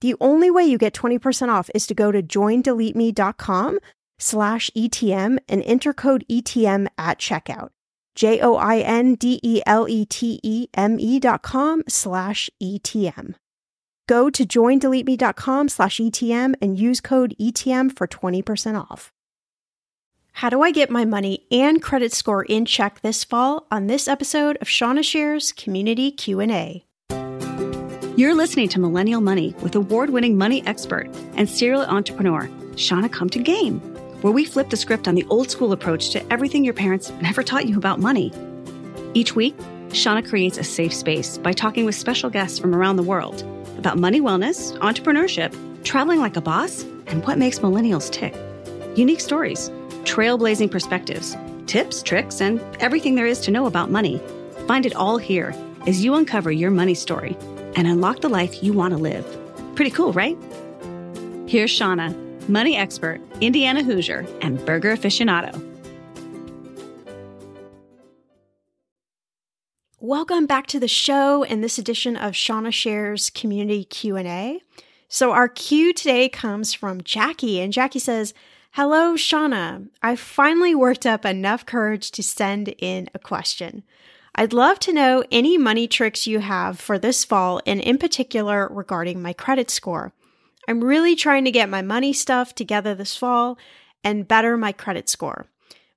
The only way you get 20% off is to go to joindeleteme.com slash ETM and enter code ETM at checkout. J O I N D E L E T E M E dot com slash ETM. Go to joindeleteme.com slash ETM and use code ETM for 20% off. How do I get my money and credit score in check this fall on this episode of Shannah Shares Community Q&A? You're listening to Millennial Money with award winning money expert and serial entrepreneur, Shannah Compton Game, where we flip the script on the old school approach to everything your parents never taught you about money. Each week, Shannah creates a safe space by talking with special guests from around the world about money wellness, entrepreneurship, traveling like a boss, and what makes millennials tick. Unique stories, trailblazing perspectives, tips, tricks, and everything there is to know about money. Find it all here as you uncover your money story and unlock the life you want to live. Pretty cool, right? Here's Shannah, money expert, Indiana Hoosier, and burger aficionado. Welcome back to the show and this edition of Shannah Shares Community Q&A. So our cue today comes from Jackie and Jackie says, "Hello Shannah, I finally worked up enough courage to send in a question. I'd love to know any money tricks you have for this fall, and in particular regarding my credit score. I'm really trying to get my money stuff together this fall and better my credit score.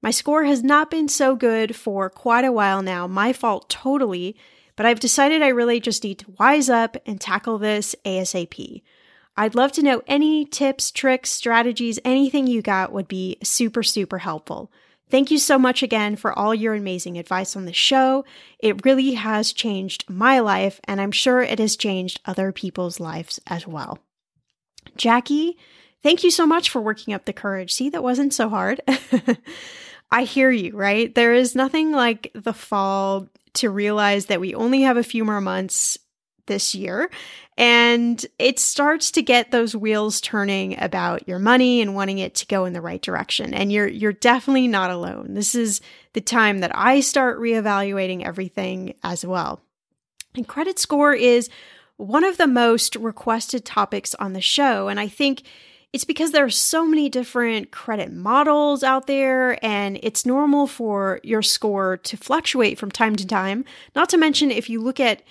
My score has not been so good for quite a while now, my fault totally, but I've decided I really just need to wise up and tackle this ASAP. I'd love to know any tips, tricks, strategies, anything you got would be super, super helpful. Thank you so much again for all your amazing advice on the show. It really has changed my life, and I'm sure it has changed other people's lives as well. Jackie, thank you so much for working up the courage. See, that wasn't so hard. I hear you, right? There is nothing like the fall to realize that we only have a few more months this year. And it starts to get those wheels turning about your money and wanting it to go in the right direction. And you're you're definitely not alone. This is the time that I start reevaluating everything as well. And credit score is one of the most requested topics on the show. And I think it's because there are so many different credit models out there, and it's normal for your score to fluctuate from time to time. Not to mention, if you look at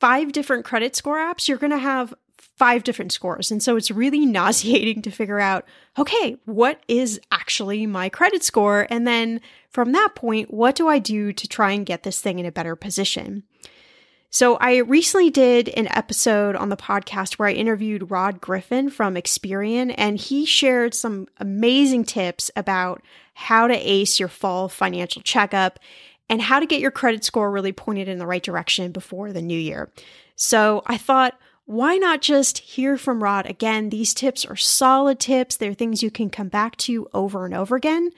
five different credit score apps, you're going to have five different scores. And so it's really nauseating to figure out, okay, what is actually my credit score? And then from that point, what do I do to try and get this thing in a better position? So I recently did an episode on the podcast where I interviewed Rod Griffin from Experian, and he shared some amazing tips about how to ace your fall financial checkup and how to get your credit score really pointed in the right direction before the new year. So I thought, why not just hear from Rod again? These tips are solid tips. They're things you can come back to over and over again.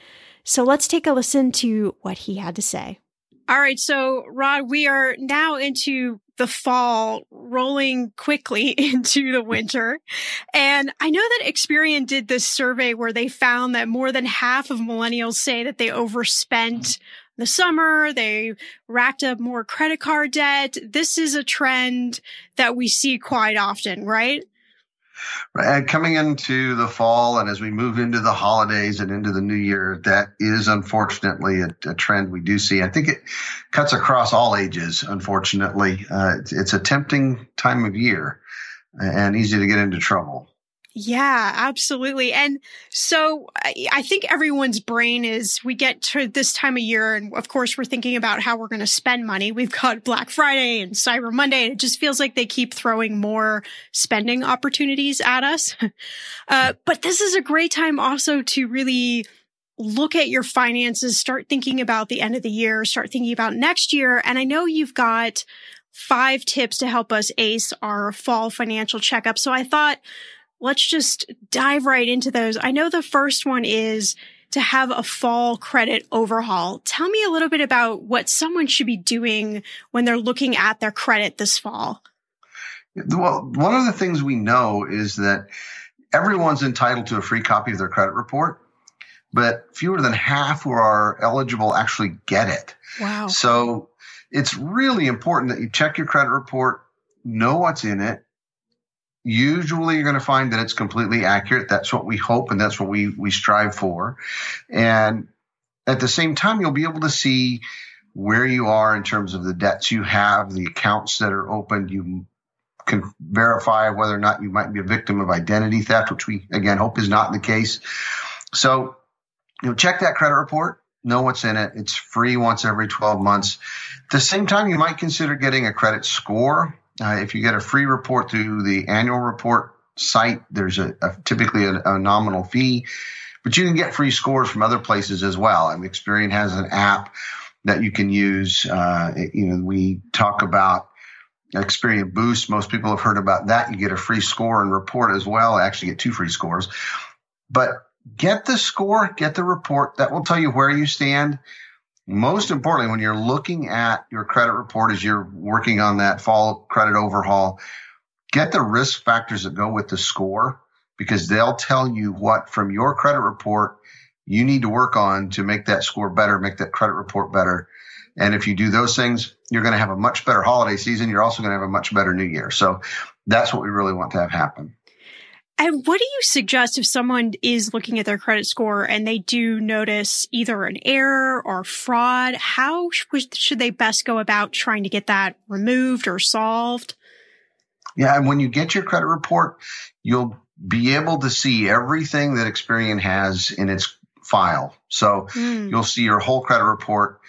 So let's take a listen to what he had to say. All right. So, Rod, we are now into the fall, rolling quickly into the winter. And I know that Experian did this survey where they found that more than half of millennials say that they overspent the summer. They racked up more credit card debt. This is a trend that we see quite often, right? Right. And coming into the fall and as we move into the holidays and into the new year, that is unfortunately a, a trend we do see. I think it cuts across all ages, unfortunately. Uh, it's, it's a tempting time of year and easy to get into trouble. Yeah, absolutely. And so I think everyone's brain is we get to this time of year and of course we're thinking about how we're going to spend money. We've got Black Friday and Cyber Monday and it just feels like they keep throwing more spending opportunities at us. Uh, but this is a great time also to really look at your finances, start thinking about the end of the year, start thinking about next year. And I know you've got five tips to help us ace our fall financial checkup. So I thought let's just dive right into those. I know the first one is to have a fall credit overhaul. Tell me a little bit about what someone should be doing when they're looking at their credit this fall. Well, one of the things we know is that everyone's entitled to a free copy of their credit report, but fewer than half who are eligible actually get it. Wow. So it's really important that you check your credit report, know what's in it, usually you're going to find that it's completely accurate. That's what we hope and that's what we, we strive for. And at the same time, you'll be able to see where you are in terms of the debts you have, the accounts that are open. You can verify whether or not you might be a victim of identity theft, which we again hope is not the case. So, you know, check that credit report, know what's in it. It's free once every 12 months. At the same time, you might consider getting a credit score uh, if you get a free report through the annual report site, there's a, a typically a, a, nominal fee, but you can get free scores from other places as well. And Experian has an app that you can use. Uh, you know, we talk about Experian Boost. Most people have heard about that. You get a free score and report as well. I actually get two free scores, but get the score, get the report that will tell you where you stand most importantly, when you're looking at your credit report as you're working on that fall credit overhaul, get the risk factors that go with the score because they'll tell you what from your credit report you need to work on to make that score better, make that credit report better. And if you do those things, you're going to have a much better holiday season. You're also going to have a much better new year. So that's what we really want to have happen. And what do you suggest if someone is looking at their credit score and they do notice either an error or fraud? How should they best go about trying to get that removed or solved? Yeah, and when you get your credit report, you'll be able to see everything that Experian has in its file. So mm. you'll see your whole credit report.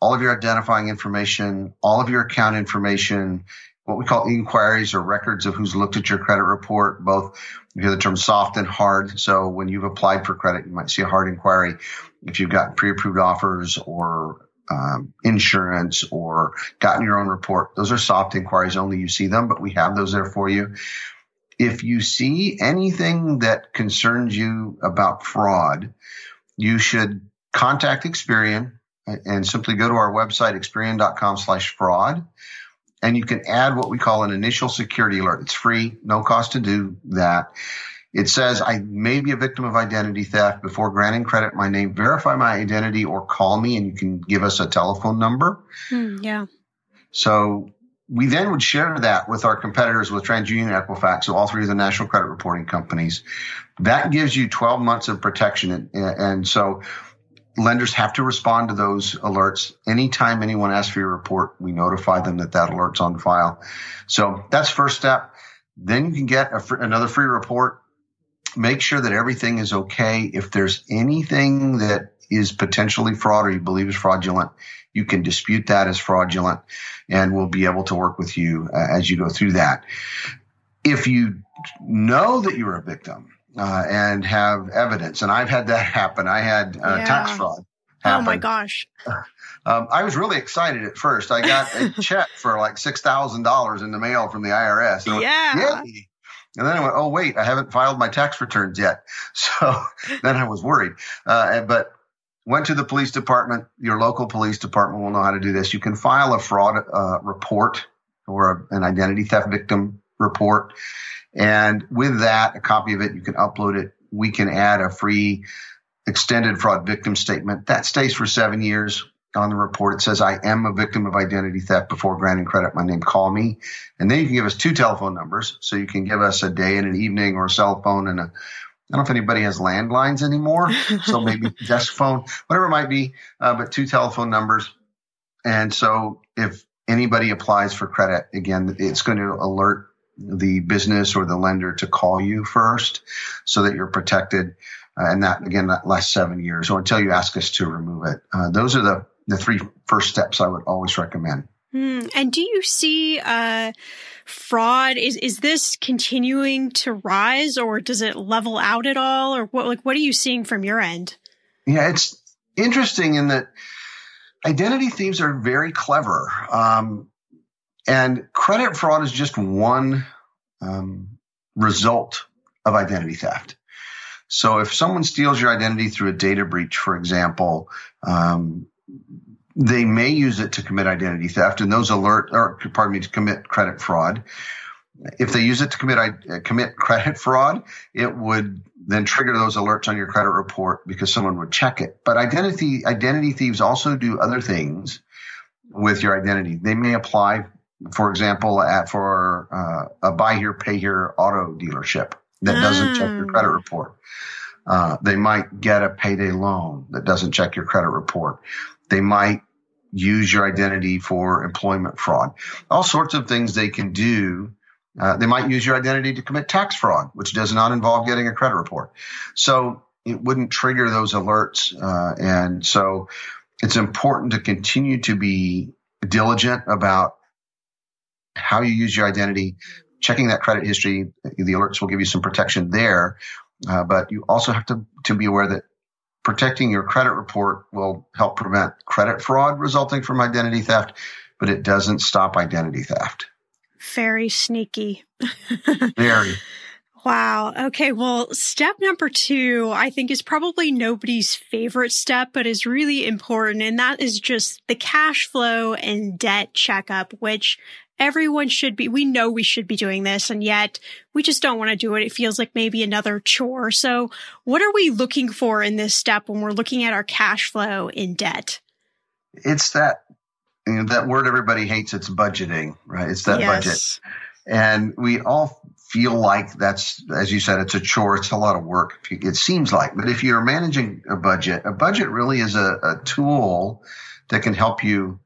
all of your identifying information, all of your account information, what we call inquiries or records of who's looked at your credit report, both you hear the term soft and hard. So when you've applied for credit, you might see a hard inquiry. If you've got pre-approved offers or um, insurance or gotten your own report, those are soft inquiries only. You see them, but we have those there for you. If you see anything that concerns you about fraud, you should contact Experian and simply go to our website, experian.com slash fraud. And you can add what we call an initial security alert. It's free, no cost to do that. It says, I may be a victim of identity theft. Before granting credit, my name, verify my identity or call me and you can give us a telephone number. Mm, yeah. So we then would share that with our competitors with TransUnion Equifax, so all three of the national credit reporting companies. That gives you 12 months of protection. And, and so lenders have to respond to those alerts. Anytime anyone asks for your report, we notify them that that alert's on file. So that's first step. Then you can get fr- another free report. Make sure that everything is okay. If there's anything that is potentially fraud or you believe is fraudulent, you can dispute that as fraudulent and we'll be able to work with you uh, as you go through that. If you know that you're a victim, uh, and have evidence. And I've had that happen. I had uh, yeah. tax fraud. Happen. Oh my gosh. Um, I was really excited at first. I got a check for like six thousand dollars in the mail from the IRS. And yeah. Went, and then I went, oh wait, I haven't filed my tax returns yet. So then I was worried. Uh, but went to the police department. Your local police department will know how to do this. You can file a fraud uh, report or a, an identity theft victim report and with that, a copy of it, you can upload it. We can add a free extended fraud victim statement that stays for seven years on the report. It says, I am a victim of identity theft before granting credit. My name, call me. And then you can give us two telephone numbers. So you can give us a day and an evening or a cell phone and a, I don't know if anybody has landlines anymore. So maybe desk phone, whatever it might be, uh, but two telephone numbers. And so if anybody applies for credit, again, it's going to alert the business or the lender to call you first so that you're protected. Uh, and that, again, that last seven years or until you ask us to remove it. Uh, those are the, the three first steps I would always recommend. Mm, and do you see uh, fraud? Is is this continuing to rise, or does it level out at all, or what? Like, what are you seeing from your end? Yeah, it's interesting in that identity thieves are very clever. Um, and credit fraud is just one um, result of identity theft. So if someone steals your identity through a data breach, for example, um, they may use it to commit identity theft, and those alert, or pardon me, to commit credit fraud. If they use it to commit uh, commit credit fraud, it would then trigger those alerts on your credit report because someone would check it. But identity identity thieves also do other things with your identity. They may apply for example, at for uh, a buy here, pay here auto dealership that doesn't check your credit ah. report. Uh, they might get a payday loan that doesn't check your credit report. They might use your identity for employment fraud. All sorts of things they can do. Uh, they might use your identity to commit tax fraud, which does not involve getting a credit report. So it wouldn't trigger those alerts. Uh, and so it's important to continue to be diligent about how you use your identity, checking that credit history. The alerts will give you some protection there. Uh, but you also have to, to be aware that protecting your credit report will help prevent credit fraud resulting from identity theft, but it doesn't stop identity theft. Very sneaky. Very. Wow. Okay. Well, step number two, I think is probably nobody's favorite step, but is really important. And that is just the cash flow and debt checkup, which everyone should be, we know we should be doing this, and yet we just don't want to do it. It feels like maybe another chore. So what are we looking for in this step when we're looking at our cash flow in debt? It's that, you know, that word everybody hates. It's budgeting, right? It's that yes. budget. And we all feel like that's, as you said, it's a chore. It's a lot of work. It seems like, but if you're managing a budget, a budget really is a, a tool that can help you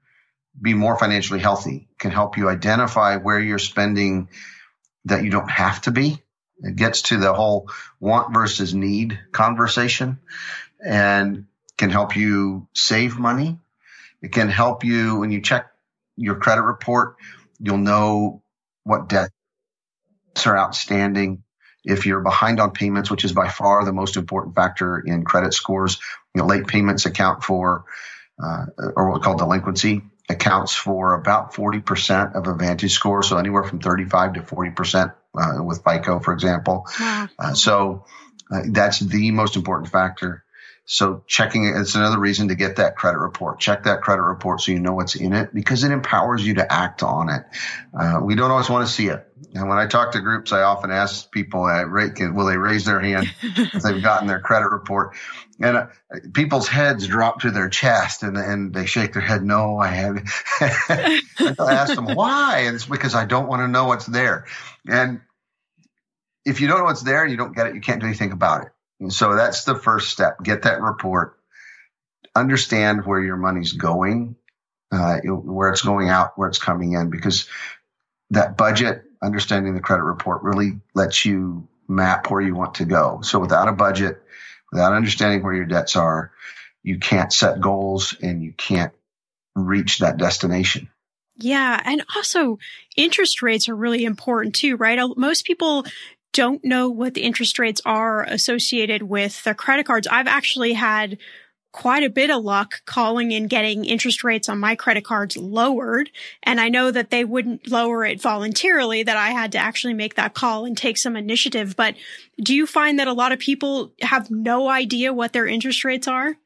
be more financially healthy, can help you identify where you're spending that you don't have to be. It gets to the whole want versus need conversation and can help you save money It can help you when you check your credit report. You'll know what debts are outstanding. If you're behind on payments, which is by far the most important factor in credit scores, you know, late payments account for, uh, or what's called delinquency accounts for about 40% of a Vantage score. So anywhere from 35 to 40% uh, with FICO, for example. Wow. Uh, so uh, that's the most important factor. So checking it, it's another reason to get that credit report. Check that credit report so you know what's in it because it empowers you to act on it. Uh, we don't always want to see it. And when I talk to groups, I often ask people, uh, will they raise their hand if they've gotten their credit report? And uh, people's heads drop to their chest and, and they shake their head. No, I haven't. I ask them why. And it's because I don't want to know what's there. And if you don't know what's there and you don't get it, you can't do anything about it. And so that's the first step. Get that report. Understand where your money's going, uh, where it's going out, where it's coming in, because that budget, understanding the credit report really lets you map where you want to go. So without a budget, without understanding where your debts are, you can't set goals and you can't reach that destination. Yeah. And also interest rates are really important too, right? Uh, most people don't know what the interest rates are associated with their credit cards. I've actually had quite a bit of luck calling and getting interest rates on my credit cards lowered. And I know that they wouldn't lower it voluntarily, that I had to actually make that call and take some initiative. But do you find that a lot of people have no idea what their interest rates are?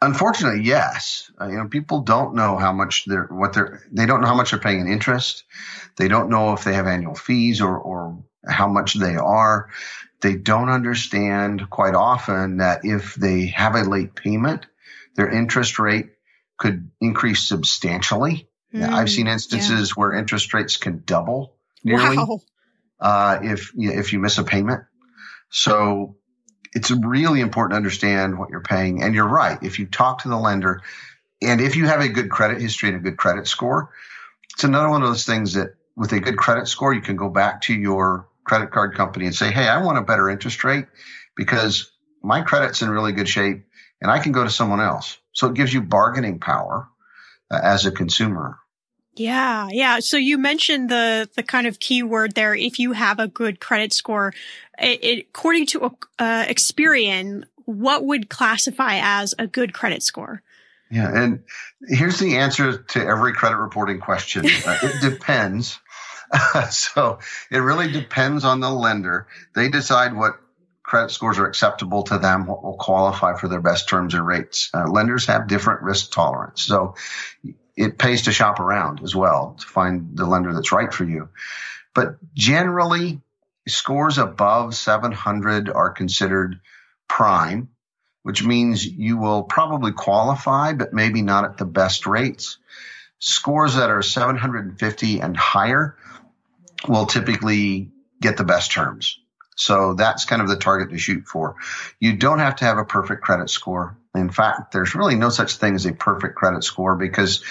Unfortunately, yes. Uh, you know, people don't know how much they're what they're they don't know how much they're paying in interest. They don't know if they have annual fees or or how much they are. They don't understand quite often that if they have a late payment, their interest rate could increase substantially. Mm, I've seen instances yeah. where interest rates can double nearly wow. uh, if if you miss a payment. So it's really important to understand what you're paying. And you're right. If you talk to the lender, and if you have a good credit history and a good credit score, it's another one of those things that with a good credit score, you can go back to your credit card company and say, Hey, I want a better interest rate because my credit's in really good shape and I can go to someone else. So it gives you bargaining power uh, as a consumer. Yeah, yeah. So you mentioned the the kind of keyword there. If you have a good credit score, it, it, according to uh, Experian, what would classify as a good credit score? Yeah, and here's the answer to every credit reporting question. Uh, it depends. so it really depends on the lender. They decide what credit scores are acceptable to them, what will qualify for their best terms and rates. Uh, lenders have different risk tolerance. So it pays to shop around as well to find the lender that's right for you. But generally, scores above 700 are considered prime, which means you will probably qualify, but maybe not at the best rates. Scores that are 750 and higher will typically get the best terms. So that's kind of the target to shoot for. You don't have to have a perfect credit score. In fact, there's really no such thing as a perfect credit score because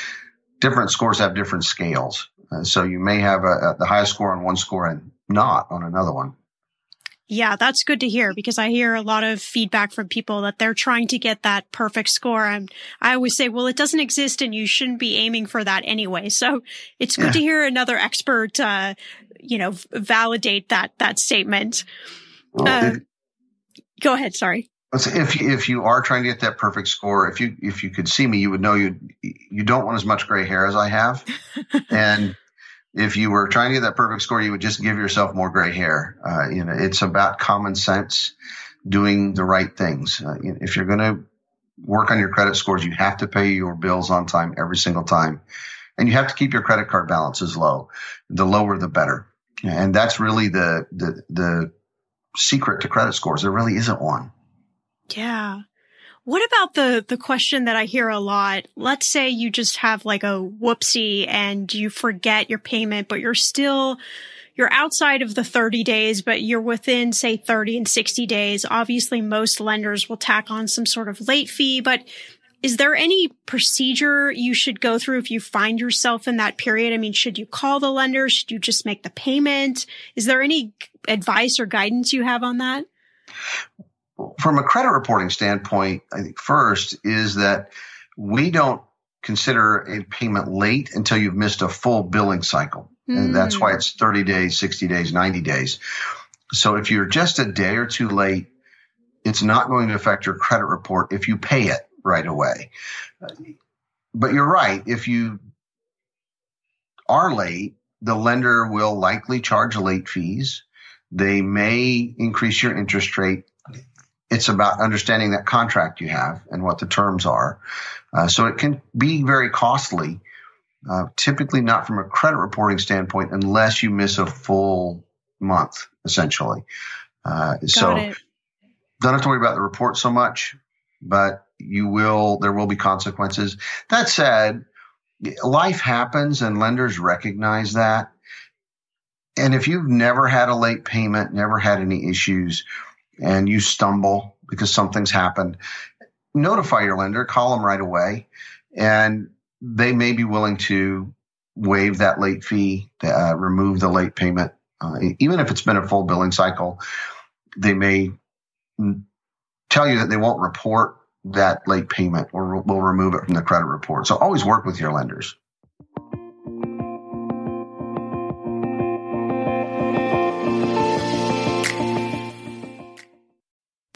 different scores have different scales. So you may have a, a, the highest score on one score and not on another one. Yeah, that's good to hear because I hear a lot of feedback from people that they're trying to get that perfect score. And I always say, well, it doesn't exist and you shouldn't be aiming for that anyway. So it's good yeah. to hear another expert, uh, you know, validate that, that statement. Well, uh, if, go ahead. Sorry. If if you are trying to get that perfect score, if you if you could see me, you would know you you don't want as much gray hair as I have, and if you were trying to get that perfect score, you would just give yourself more gray hair. Uh, you know, it's about common sense, doing the right things. Uh, if you're going to work on your credit scores, you have to pay your bills on time every single time, and you have to keep your credit card balances low. The lower, the better. And that's really the the the secret to credit scores. There really isn't one. Yeah. What about the, the question that I hear a lot? Let's say you just have like a whoopsie and you forget your payment, but you're still, you're outside of the 30 days, but you're within say 30 and 60 days. Obviously, most lenders will tack on some sort of late fee, but is there any procedure you should go through if you find yourself in that period? I mean, should you call the lender? Should you just make the payment? Is there any advice or guidance you have on that? From a credit reporting standpoint, I think first is that we don't consider a payment late until you've missed a full billing cycle. Mm. And that's why hmm. it's 30 days, 60 days, 90 days. So if you're just a day or two late, it's not going to affect your credit report if you pay it right away. But you're right. If you are late, the lender will likely charge late fees. They may increase your interest rate. It's about understanding that contract you have and what the terms are. Uh, so it can be very costly, uh, typically not from a credit reporting standpoint, unless you miss a full month, essentially. Uh, so it. don't have to worry about the report so much, but you will, there will be consequences. That said, life happens and lenders recognize that. And if you've never had a late payment, never had any issues, and you stumble because something's happened, notify your lender, call them right away, and they may be willing to waive that late fee, uh, remove the late payment, uh, even if it's been a full billing cycle. They may tell you that they won't report that late payment or will remove it from the credit report. So always work with your lenders.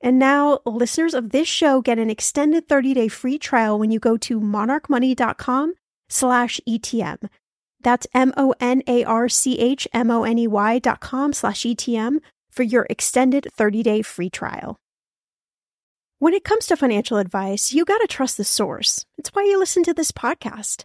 And now listeners of this show get an extended 30-day free trial when you go to monarchmoney.com slash ETM. That's M-O-N-A-R-C-H-M-O-N-E-Y dot com slash ETM for your extended 30-day free trial. When it comes to financial advice, you got to trust the source. It's why you listen to this podcast.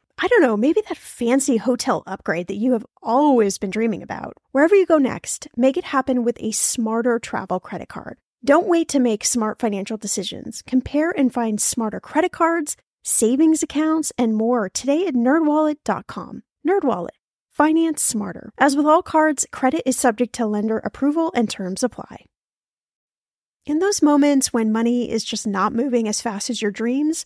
I don't know, maybe that fancy hotel upgrade that you have always been dreaming about. Wherever you go next, make it happen with a smarter travel credit card. Don't wait to make smart financial decisions. Compare and find smarter credit cards, savings accounts, and more today at nerdwallet.com. Nerdwallet. Finance smarter. As with all cards, credit is subject to lender approval and terms apply. In those moments when money is just not moving as fast as your dreams,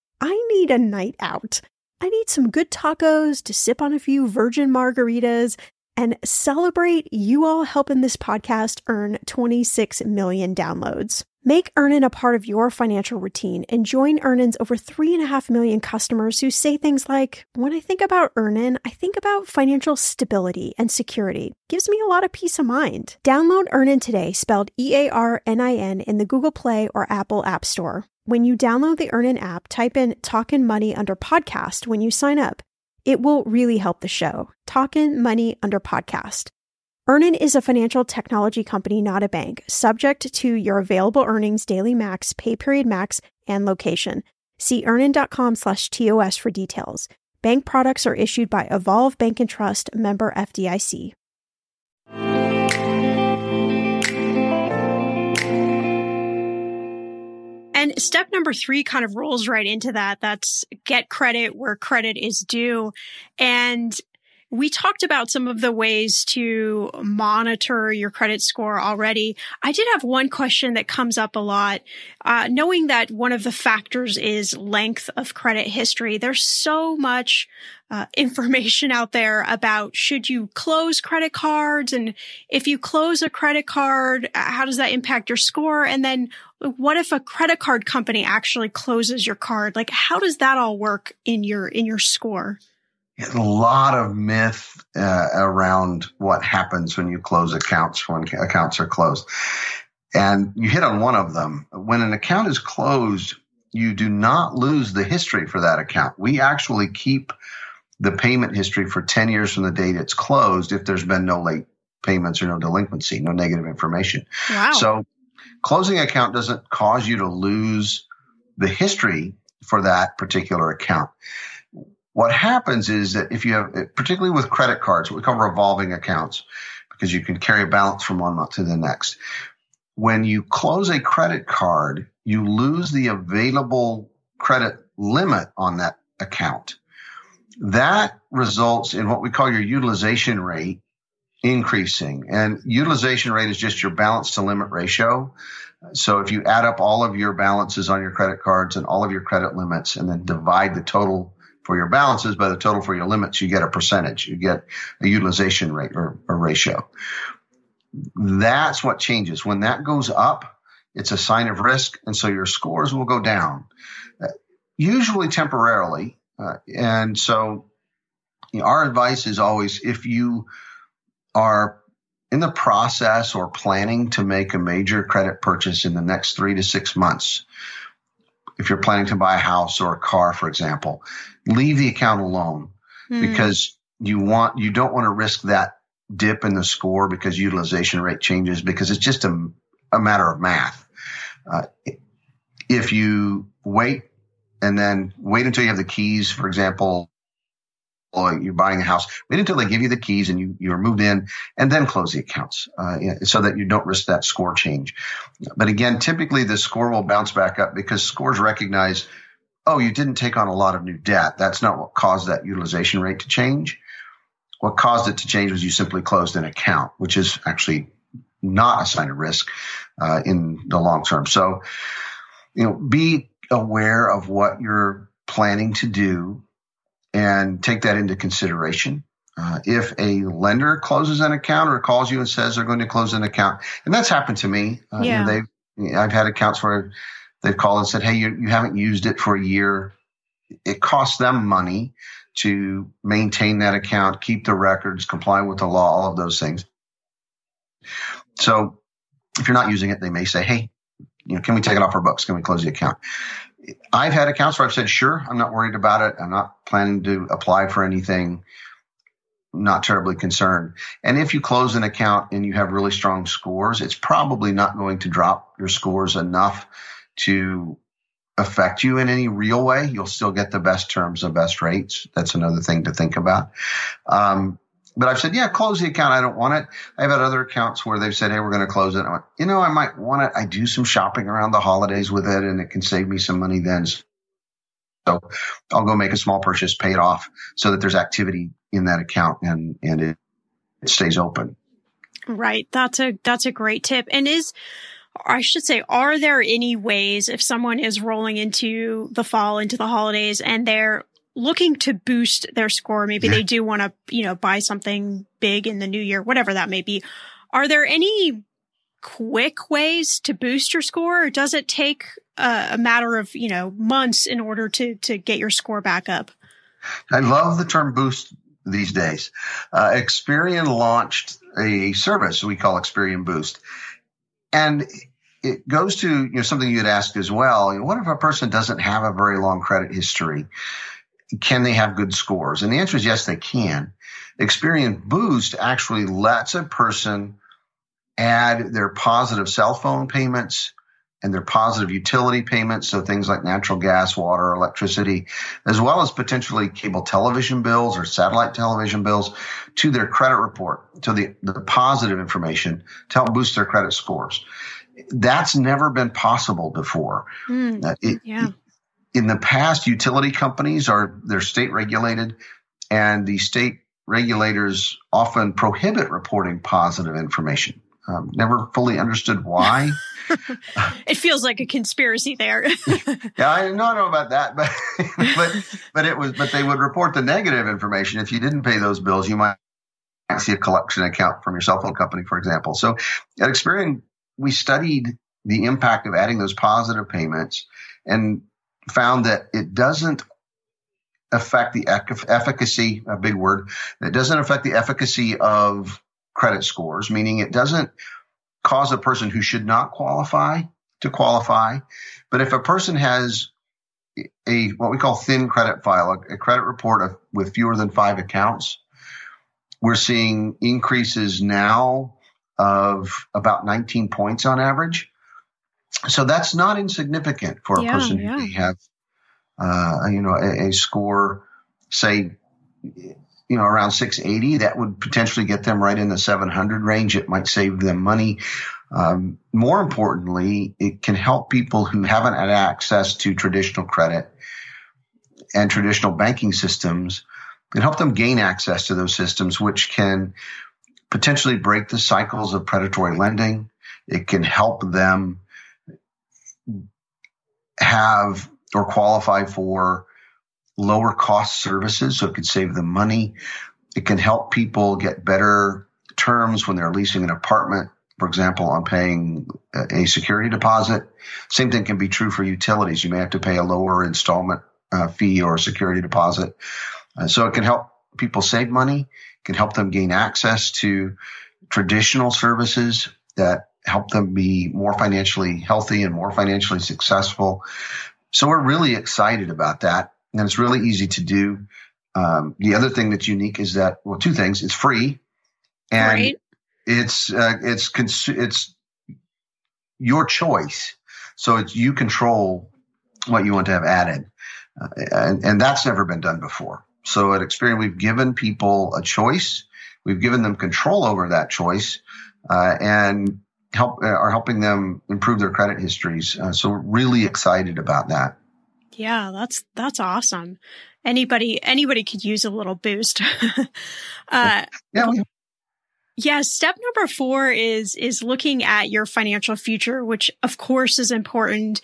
I need a night out. I need some good tacos to sip on a few virgin margaritas and celebrate you all helping this podcast earn 26 million downloads. Make Earnin a part of your financial routine and join Earnin's over 3.5 million customers who say things like, When I think about Earnin, I think about financial stability and security. Gives me a lot of peace of mind. Download Earnin today, spelled E A R N I N, in the Google Play or Apple App Store. When you download the Earnin app, type in Talkin' Money under podcast when you sign up. It will really help the show. Talkin' Money under podcast. Earnin is a financial technology company, not a bank, subject to your available earnings, daily max, pay period max, and location. See earnin.com slash TOS for details. Bank products are issued by Evolve Bank and Trust, member FDIC. And step number three kind of rolls right into that. That's get credit where credit is due. And we talked about some of the ways to monitor your credit score already. I did have one question that comes up a lot. Uh, knowing that one of the factors is length of credit history, there's so much uh, information out there about should you close credit cards and if you close a credit card, uh, how does that impact your score? And then what if a credit card company actually closes your card? Like how does that all work in your in your score? A lot of myth uh, around what happens when you close accounts when accounts are closed. And you hit on one of them. When an account is closed, you do not lose the history for that account. We actually keep the payment history for 10 years from the date it's closed if there's been no late payments or no delinquency, no negative information. Wow. So closing account doesn't cause you to lose the history for that particular account. What happens is that if you have, particularly with credit cards, what we call revolving accounts because you can carry a balance from one month to the next. When you close a credit card, you lose the available credit limit on that account. That results in what we call your utilization rate increasing. And utilization rate is just your balance to limit ratio. So if you add up all of your balances on your credit cards and all of your credit limits and then divide the total for your balances by the total for your limits, you get a percentage. You get a utilization rate or a ratio. That's what changes. When that goes up, it's a sign of risk. And so your scores will go down, uh, usually temporarily. Uh, and so our advice is always if you are in the process or planning to make a major credit purchase in the next three to six months, if you're planning to buy a house or a car, for example, leave the account alone mm. because you want, you don't want to risk that dip in the score because utilization rate changes because it's just a, a matter of math. Uh, if you wait and then wait until you have the keys, for example, you're buying a house, wait until they give you the keys and you, you're moved in and then close the accounts uh, so that you don't risk that score change. But again, typically the score will bounce back up because scores recognize, oh, you didn't take on a lot of new debt. That's not what caused that utilization rate to change. What caused it to change was you simply closed an account, which is actually not a sign of risk uh, in the long term. So, you know, be aware of what you're planning to do and take that into consideration. Uh, if a lender closes an account or calls you and says they're going to close an account, and that's happened to me. Uh, yeah. You know, they've, I've had accounts where they've called and said, "Hey, you, you haven't used it for a year. It costs them money to maintain that account, keep the records, comply with the law, all of those things." So, if you're not using it, they may say, "Hey, you know, can we take it off our books? Can we close the account?" I've had accounts where I've said, "Sure, I'm not worried about it. I'm not planning to apply for anything." not terribly concerned. And if you close an account and you have really strong scores, it's probably not going to drop your scores enough to affect you in any real way. You'll still get the best terms and best rates. That's another thing to think about. Um, but I've said, yeah, close the account. I don't want it. I've had other accounts where they've said, hey, we're going to close it. I went, you know, I might want it. I do some shopping around the holidays with it and it can save me some money then. So I'll go make a small purchase, pay it off so that there's activity in that account and, and it, it stays open. Right. That's a, that's a great tip. And is, I should say, are there any ways if someone is rolling into the fall, into the holidays and they're looking to boost their score, maybe yeah. they do want to, you know, buy something big in the new year, whatever that may be. Are there any quick ways to boost your score or does it take a, a matter of, you know, months in order to, to get your score back up? I love the term boost these days. Uh, Experian launched a service we call Experian Boost. And it goes to you know something you had asked as well. what if a person doesn't have a very long credit history? Can they have good scores? And the answer is yes, they can. Experian Boost actually lets a person add their positive cell phone payments and their positive utility payments, so things like natural gas, water, electricity, as well as potentially cable television bills or satellite television bills to their credit report, to the, the positive information to help boost their credit scores. That's never been possible before. Mm, it, yeah. In the past, utility companies are they're state regulated, and the state regulators often prohibit reporting positive information. Um, never fully understood why. it feels like a conspiracy there. yeah, I don't know about that, but but but it was. But they would report the negative information. If you didn't pay those bills, you might see a collection account from your cell phone company, for example. So at Experian, we studied the impact of adding those positive payments and found that it doesn't affect the efficacy, a big word, it doesn't affect the efficacy of credit scores, meaning it doesn't cause a person who should not qualify to qualify. But if a person has a what we call thin credit file, a, credit report of, with fewer than five accounts, we're seeing increases now of about 19 points on average. So that's not insignificant for a yeah, person who may have, uh, you know, a, a score, say, you know, around 680, that would potentially get them right in the 700 range. It might save them money. Um, more importantly, it can help people who haven't had access to traditional credit and traditional banking systems and help them gain access to those systems, which can potentially break the cycles of predatory lending. It can help them have or qualify for lower cost services, so it can save them money. It can help people get better terms when they're leasing an apartment, for example, on paying a security deposit. Same thing can be true for utilities. You may have to pay a lower installment uh, fee or security deposit. Uh, so it can help people save money, can help them gain access to traditional services that help them be more financially healthy and more financially successful. So we're really excited about that and it's really easy to do. Um, the other thing that's unique is that well, two things: it's free, and right. it's uh, it's cons- it's your choice. So it's you control what you want to have added, uh, and, and that's never been done before. So at Experian, we've given people a choice. We've given them control over that choice, uh, and help uh, are helping them improve their credit histories. Uh, so we're really excited about that. Yeah, that's that's awesome. Anybody anybody could use a little boost. uh, yeah, we, Yeah, step number four is is looking at your financial future, which of course is important.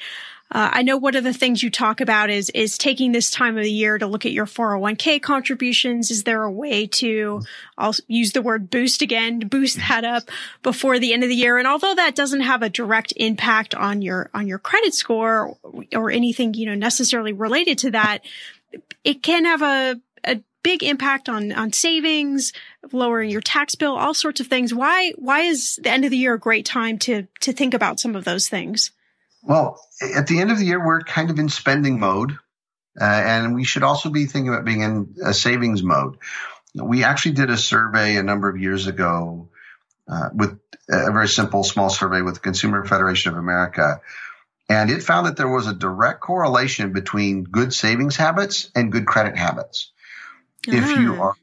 Uh, I know one of the things you talk about is is taking this time of the year to look at your 401k contributions. Is there a way to, I'll use the word boost again, boost that up before the end of the year? And although that doesn't have a direct impact on your on your credit score or, or anything you know necessarily related to that, it can have a a big impact on on savings, lowering your tax bill, all sorts of things. Why why is the end of the year a great time to to think about some of those things? Well, at the end of the year, we're kind of in spending mode, uh, and we should also be thinking about being in a savings mode. We actually did a survey a number of years ago uh, with a very simple, small survey with the Consumer Federation of America. And it found that there was a direct correlation between good savings habits and good credit habits. If you ah. are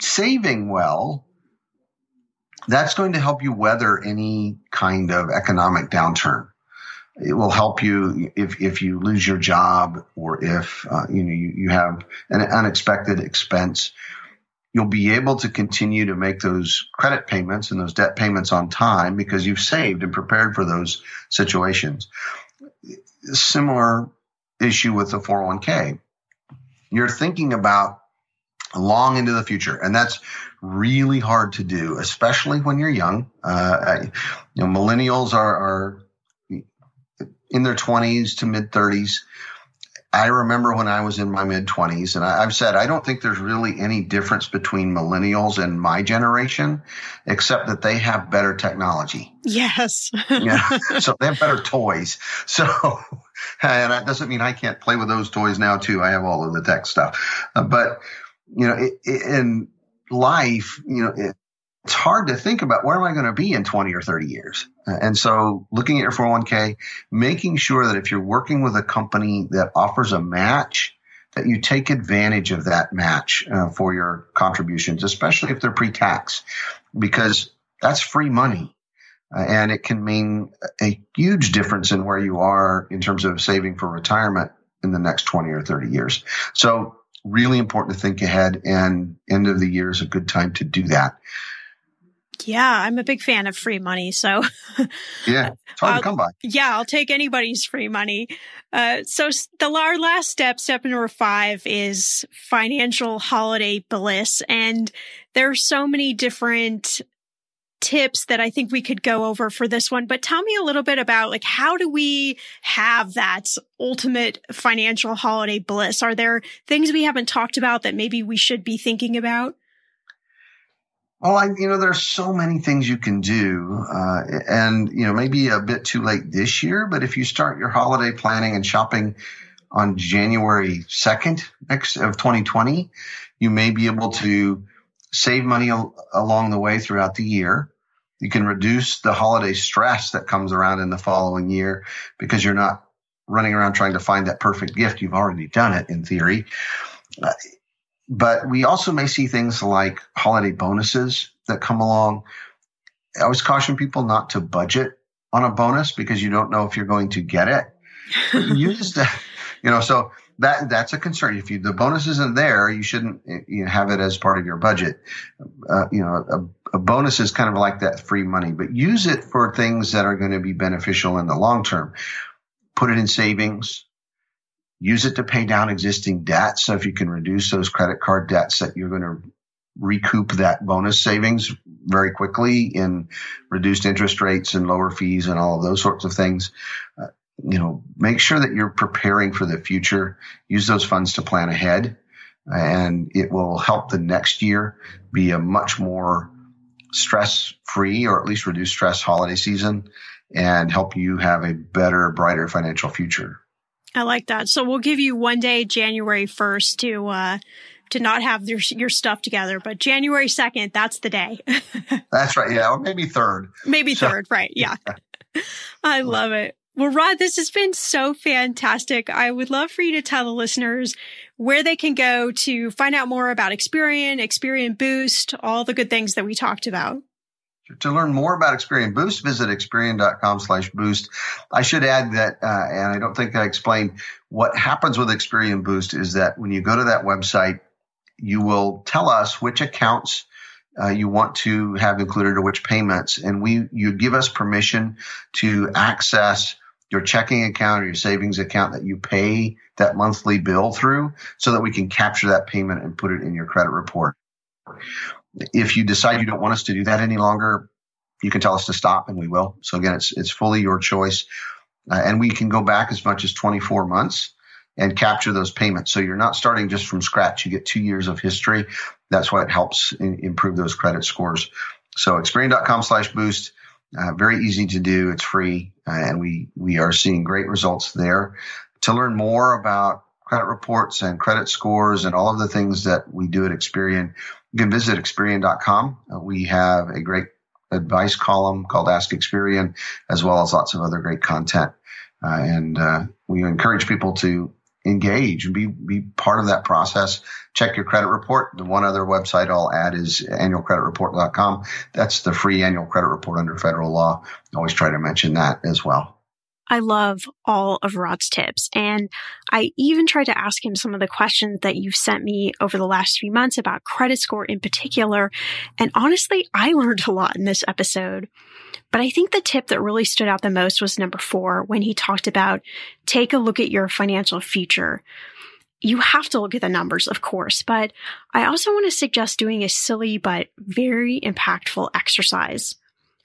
saving well, that's going to help you weather any kind of economic downturn it will help you if, if you lose your job or if uh, you know you, you have an unexpected expense. You'll be able to continue to make those credit payments and those debt payments on time because you've saved and prepared for those situations. Similar issue with the 401k you're thinking about long into the future and that's really hard to do especially when you're young. Uh, you know millennials are, are in their 20s to mid 30s. I remember when I was in my mid 20s, and I, have said I don't think there's really any difference between millennials and my generation, except that they have better technology. Yes. yeah. So they have better toys. So, and that doesn't mean I can't play with those toys now too. I have all of the tech stuff, uh, but you know, it, it, in life, you know, it, it's hard to think about where am I going to be in 20 or 30 years? And so looking at your 401k, making sure that if you're working with a company that offers a match, that you take advantage of that match uh, for your contributions, especially if they're pre-tax, because that's free money. Uh, and it can mean a huge difference in where you are in terms of saving for retirement in the next 20 or 30 years. So really important to think ahead and end of the year is a good time to do that. Yeah, I'm a big fan of free money. So, yeah, it's hard to come by. Yeah, I'll take anybody's free money. Uh, so, the our last step, step number five, is financial holiday bliss, and there are so many different tips that I think we could go over for this one. But tell me a little bit about like how do we have that ultimate financial holiday bliss? Are there things we haven't talked about that maybe we should be thinking about? Well, I, you know, there's so many things you can do, uh, and you know, maybe a bit too late this year. But if you start your holiday planning and shopping on January 2nd next of 2020, you may be able to save money al- along the way throughout the year. You can reduce the holiday stress that comes around in the following year because you're not running around trying to find that perfect gift. You've already done it in theory. Uh, but we also may see things like holiday bonuses that come along. I always caution people not to budget on a bonus because you don't know if you're going to get it. use that, you know, so that that's a concern. If you, the bonus isn't there, you shouldn't you know, have it as part of your budget. Uh, you know, a, a bonus is kind of like that free money, but use it for things that are going to be beneficial in the long term. Put it in savings use it to pay down existing debt. So if you can reduce those credit card debts that you're going to recoup that bonus savings very quickly in reduced interest rates and lower fees and all of those sorts of things. Uh, you know, make sure that you're preparing for the future. Use those funds to plan ahead and it will help the next year be a much more stress free or at least reduce stress holiday season and help you have a better, brighter financial future. I like that. So we'll give you one day, January 1st to, uh, to not have your, your stuff together, but January 2nd, that's the day. that's right. Yeah. Or maybe third. Maybe so, third. Right. Yeah. I love it. Well, Rod, this has been so fantastic. I would love for you to tell the listeners where they can go to find out more about Experian, Experian Boost, all the good things that we talked about. To learn more about Experian Boost, visit Experian.com slash boost. I should add that, uh, and I don't think I explained what happens with Experian Boost is that when you go to that website, you will tell us which accounts uh, you want to have included or which payments. And we, you give us permission to access your checking account or your savings account that you pay that monthly bill through so that we can capture that payment and put it in your credit report. If you decide you don't want us to do that any longer, you can tell us to stop and we will. So again, it's, it's fully your choice. Uh, and we can go back as much as 24 months and capture those payments. So you're not starting just from scratch. You get two years of history. That's why it helps in, improve those credit scores. So Experian.com slash boost. Uh, very easy to do. It's free. Uh, and we, we are seeing great results there. To learn more about credit reports and credit scores and all of the things that we do at Experian, you can visit Experian.com. Uh, we have a great advice column called Ask Experian, as well as lots of other great content. Uh, and uh, we encourage people to engage and be be part of that process. Check your credit report. The one other website I'll add is annualcreditreport.com. That's the free annual credit report under federal law. Always try to mention that as well. I love all of Rod's tips. And I even tried to ask him some of the questions that you've sent me over the last few months about credit score in particular. And honestly, I learned a lot in this episode. But I think the tip that really stood out the most was number four when he talked about take a look at your financial future. You have to look at the numbers, of course, but I also want to suggest doing a silly but very impactful exercise.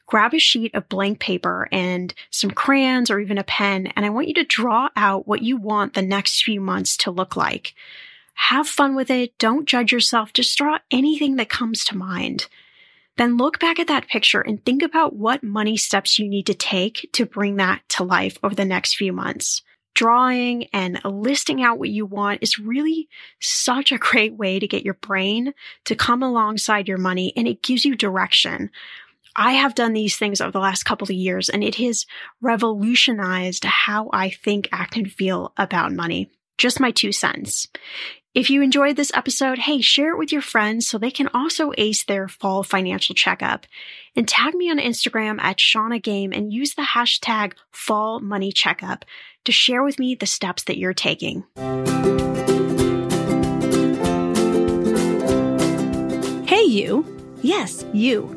Grab a sheet of blank paper and some crayons or even a pen, and I want you to draw out what you want the next few months to look like. Have fun with it. Don't judge yourself. Just draw anything that comes to mind. Then look back at that picture and think about what money steps you need to take to bring that to life over the next few months. Drawing and listing out what you want is really such a great way to get your brain to come alongside your money and it gives you direction. I have done these things over the last couple of years and it has revolutionized how I think, act, and feel about money. Just my two cents. If you enjoyed this episode, hey, share it with your friends so they can also ace their fall financial checkup. And tag me on Instagram at Shannah Game and use the hashtag Fall Money Checkup to share with me the steps that you're taking. Hey, you. Yes, you.